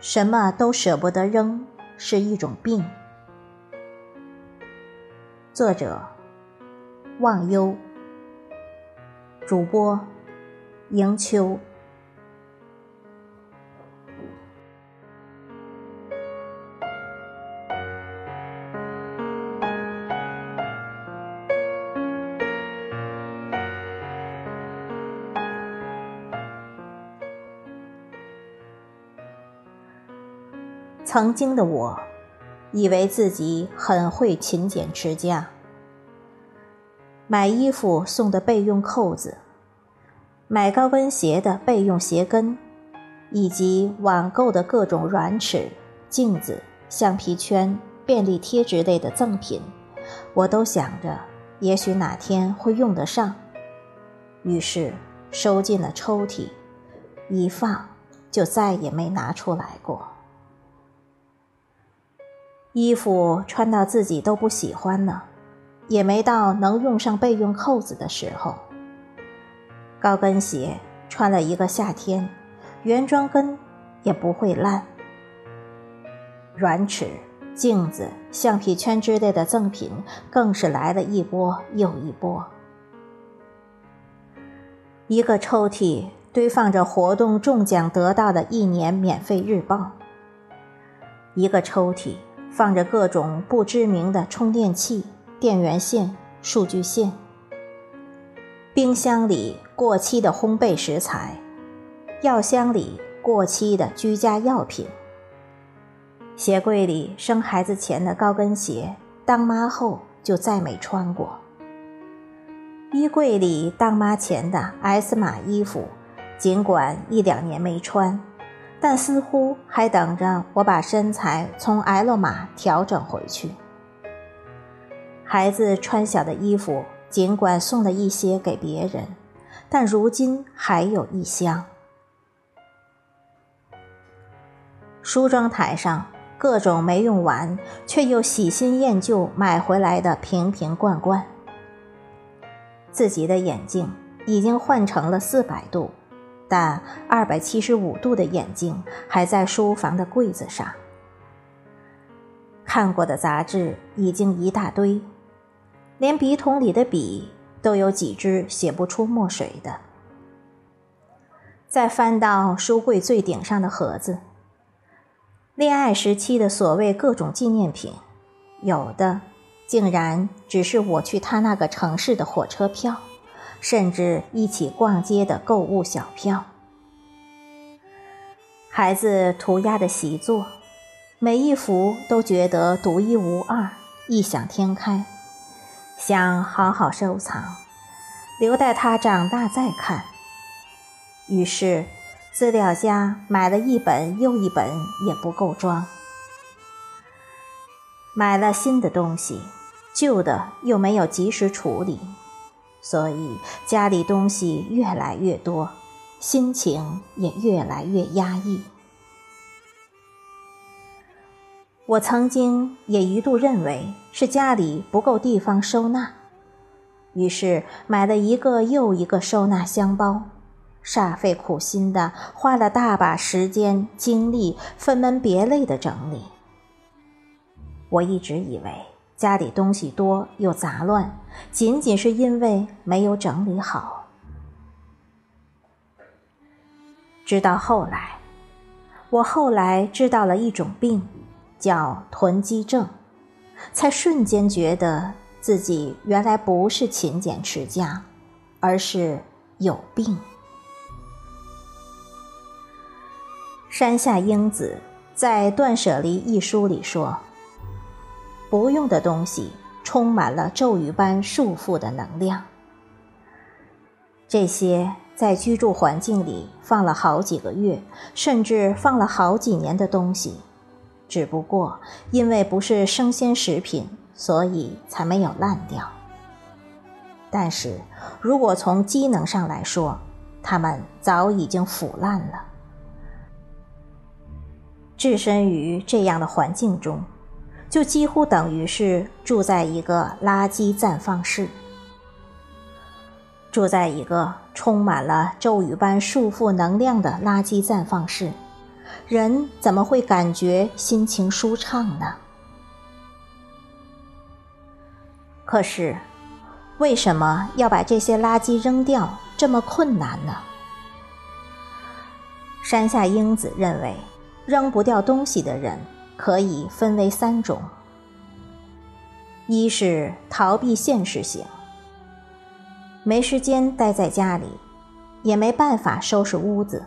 什么都舍不得扔是一种病。作者：忘忧，主播：迎秋。曾经的我，以为自己很会勤俭持家，买衣服送的备用扣子，买高跟鞋的备用鞋跟，以及网购的各种软尺、镜子、橡皮圈、便利贴之类的赠品，我都想着也许哪天会用得上，于是收进了抽屉，一放就再也没拿出来过。衣服穿到自己都不喜欢了，也没到能用上备用扣子的时候。高跟鞋穿了一个夏天，原装跟也不会烂。软尺、镜子、橡皮圈之类的赠品更是来了一波又一波。一个抽屉堆放着活动中奖得到的一年免费日报。一个抽屉。放着各种不知名的充电器、电源线、数据线。冰箱里过期的烘焙食材，药箱里过期的居家药品。鞋柜里生孩子前的高跟鞋，当妈后就再没穿过。衣柜里当妈前的 S 码衣服，尽管一两年没穿。但似乎还等着我把身材从 L 码调整回去。孩子穿小的衣服，尽管送了一些给别人，但如今还有一箱。梳妆台上各种没用完却又喜新厌旧买回来的瓶瓶罐罐。自己的眼镜已经换成了四百度。但二百七十五度的眼镜还在书房的柜子上。看过的杂志已经一大堆，连笔筒里的笔都有几支写不出墨水的。再翻到书柜最顶上的盒子，恋爱时期的所谓各种纪念品，有的竟然只是我去他那个城市的火车票。甚至一起逛街的购物小票，孩子涂鸦的习作，每一幅都觉得独一无二、异想天开，想好好收藏，留待他长大再看。于是，资料夹买了一本又一本也不够装，买了新的东西，旧的又没有及时处理。所以家里东西越来越多，心情也越来越压抑。我曾经也一度认为是家里不够地方收纳，于是买了一个又一个收纳箱包，煞费苦心的花了大把时间精力，分门别类的整理。我一直以为。家里东西多又杂乱，仅仅是因为没有整理好。直到后来，我后来知道了一种病，叫囤积症，才瞬间觉得自己原来不是勤俭持家，而是有病。山下英子在《断舍离》一书里说。不用的东西充满了咒语般束缚的能量。这些在居住环境里放了好几个月，甚至放了好几年的东西，只不过因为不是生鲜食品，所以才没有烂掉。但是如果从机能上来说，它们早已经腐烂了。置身于这样的环境中。就几乎等于是住在一个垃圾暂放室，住在一个充满了咒语般束缚能量的垃圾暂放室，人怎么会感觉心情舒畅呢？可是，为什么要把这些垃圾扔掉这么困难呢？山下英子认为，扔不掉东西的人可以分为三种：一是逃避现实型，没时间待在家里，也没办法收拾屋子，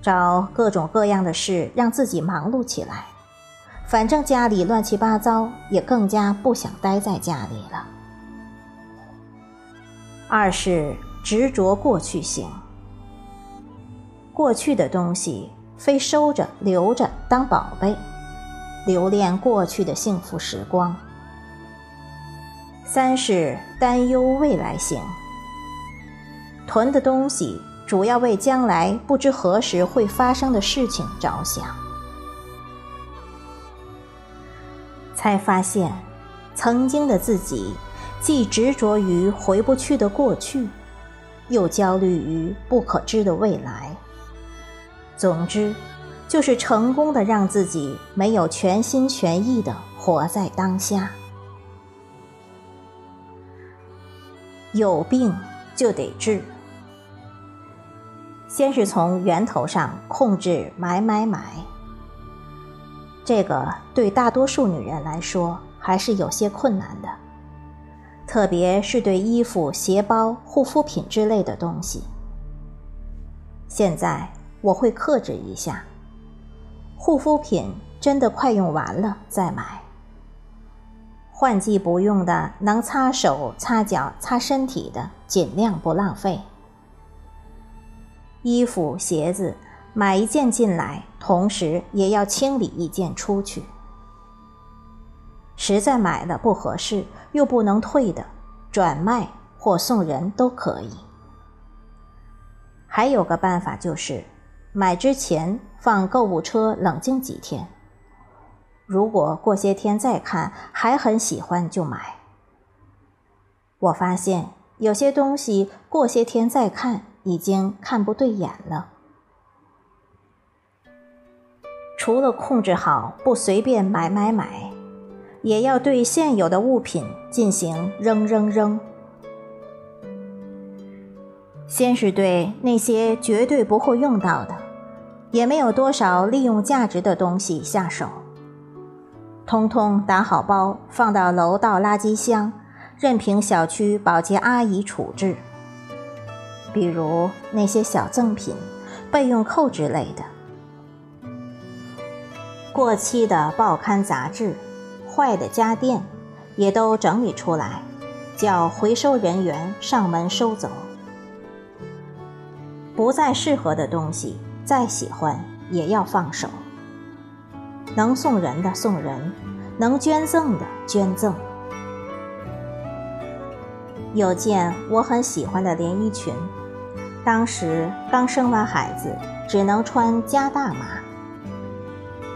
找各种各样的事让自己忙碌起来。反正家里乱七八糟，也更加不想待在家里了。二是执着过去型，过去的东西非收着留着当宝贝，留恋过去的幸福时光。三是担忧未来型，囤的东西主要为将来不知何时会发生的事情着想。才发现，曾经的自己既执着于回不去的过去，又焦虑于不可知的未来。总之，就是成功的让自己没有全心全意的活在当下。有病就得治，先是从源头上控制买买买。这个对大多数女人来说还是有些困难的，特别是对衣服、鞋包、护肤品之类的东西。现在我会克制一下，护肤品真的快用完了再买。换季不用的，能擦手、擦脚、擦身体的，尽量不浪费。衣服、鞋子。买一件进来，同时也要清理一件出去。实在买了不合适又不能退的，转卖或送人都可以。还有个办法就是，买之前放购物车冷静几天。如果过些天再看还很喜欢，就买。我发现有些东西过些天再看已经看不对眼了。除了控制好不随便买买买，也要对现有的物品进行扔扔扔。先是对那些绝对不会用到的，也没有多少利用价值的东西下手，通通打好包放到楼道垃圾箱，任凭小区保洁阿姨处置。比如那些小赠品、备用扣之类的。过期的报刊杂志、坏的家电，也都整理出来，叫回收人员上门收走。不再适合的东西，再喜欢也要放手。能送人的送人，能捐赠的捐赠。有件我很喜欢的连衣裙，当时刚生完孩子，只能穿加大码。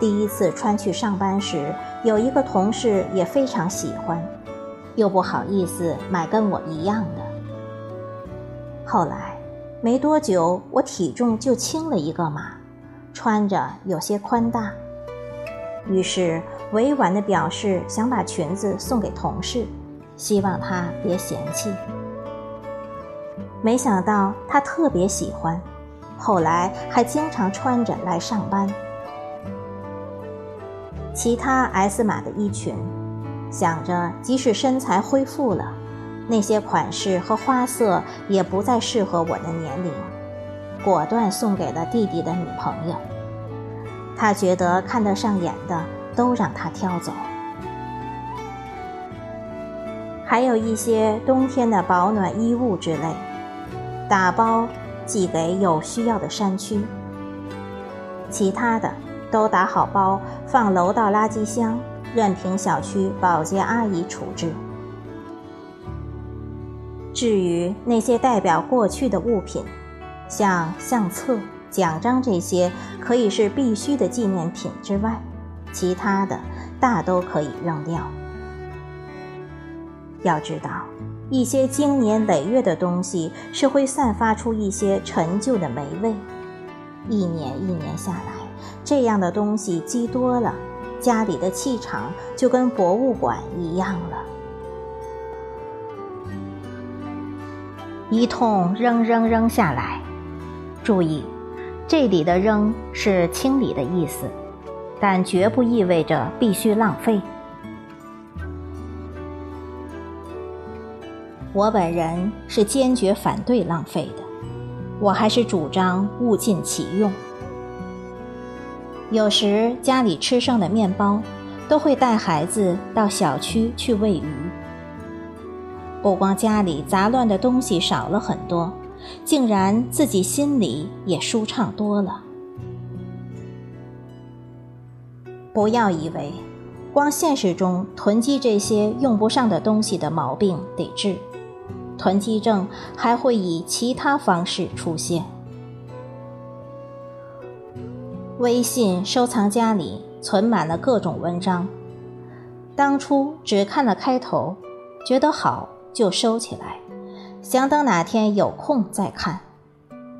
第一次穿去上班时，有一个同事也非常喜欢，又不好意思买跟我一样的。后来没多久，我体重就轻了一个码，穿着有些宽大，于是委婉地表示想把裙子送给同事，希望他别嫌弃。没想到他特别喜欢，后来还经常穿着来上班。其他 S 码的衣裙，想着即使身材恢复了，那些款式和花色也不再适合我的年龄，果断送给了弟弟的女朋友。他觉得看得上眼的都让他挑走。还有一些冬天的保暖衣物之类，打包寄给有需要的山区。其他的。都打好包，放楼道垃圾箱，任凭小区保洁阿姨处置。至于那些代表过去的物品，像相册、奖章这些可以是必须的纪念品之外，其他的大都可以扔掉。要知道，一些经年累月的东西是会散发出一些陈旧的霉味。一年一年下来，这样的东西积多了，家里的气场就跟博物馆一样了。一通扔扔扔下来，注意，这里的“扔”是清理的意思，但绝不意味着必须浪费。我本人是坚决反对浪费的，我还是主张物尽其用。有时家里吃剩的面包，都会带孩子到小区去喂鱼。不光家里杂乱的东西少了很多，竟然自己心里也舒畅多了。不要以为，光现实中囤积这些用不上的东西的毛病得治。囤积症还会以其他方式出现。微信收藏夹里存满了各种文章，当初只看了开头，觉得好就收起来，想等哪天有空再看，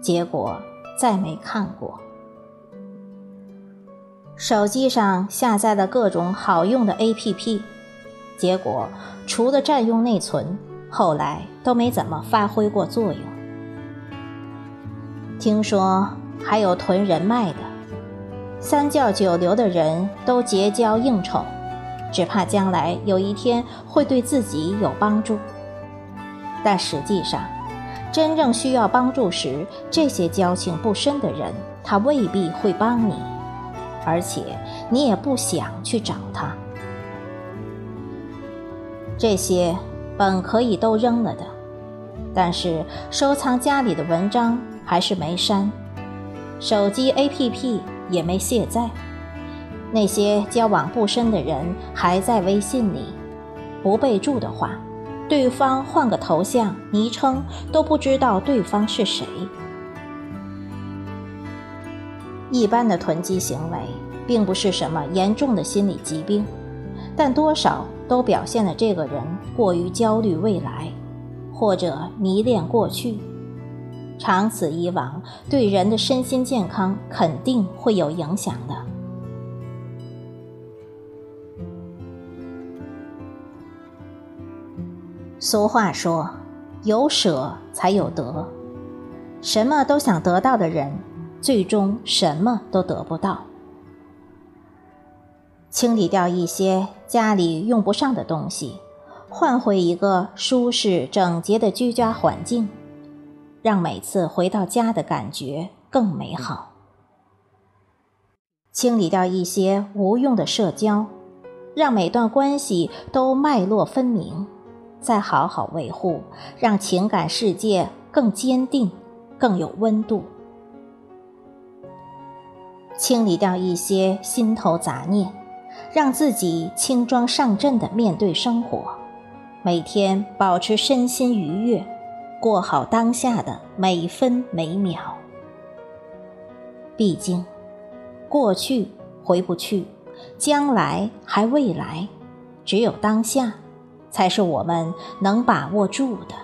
结果再没看过。手机上下载了各种好用的 APP，结果除了占用内存。后来都没怎么发挥过作用。听说还有囤人脉的，三教九流的人都结交应酬，只怕将来有一天会对自己有帮助。但实际上，真正需要帮助时，这些交情不深的人，他未必会帮你，而且你也不想去找他。这些。本可以都扔了的，但是收藏夹里的文章还是没删，手机 APP 也没卸载，那些交往不深的人还在微信里，不备注的话，对方换个头像、昵称都不知道对方是谁。一般的囤积行为并不是什么严重的心理疾病，但多少。都表现了这个人过于焦虑未来，或者迷恋过去，长此以往，对人的身心健康肯定会有影响的。俗话说：“有舍才有得。”什么都想得到的人，最终什么都得不到。清理掉一些家里用不上的东西，换回一个舒适整洁的居家环境，让每次回到家的感觉更美好。清理掉一些无用的社交，让每段关系都脉络分明，再好好维护，让情感世界更坚定、更有温度。清理掉一些心头杂念。让自己轻装上阵的面对生活，每天保持身心愉悦，过好当下的每分每秒。毕竟，过去回不去，将来还未来，只有当下，才是我们能把握住的。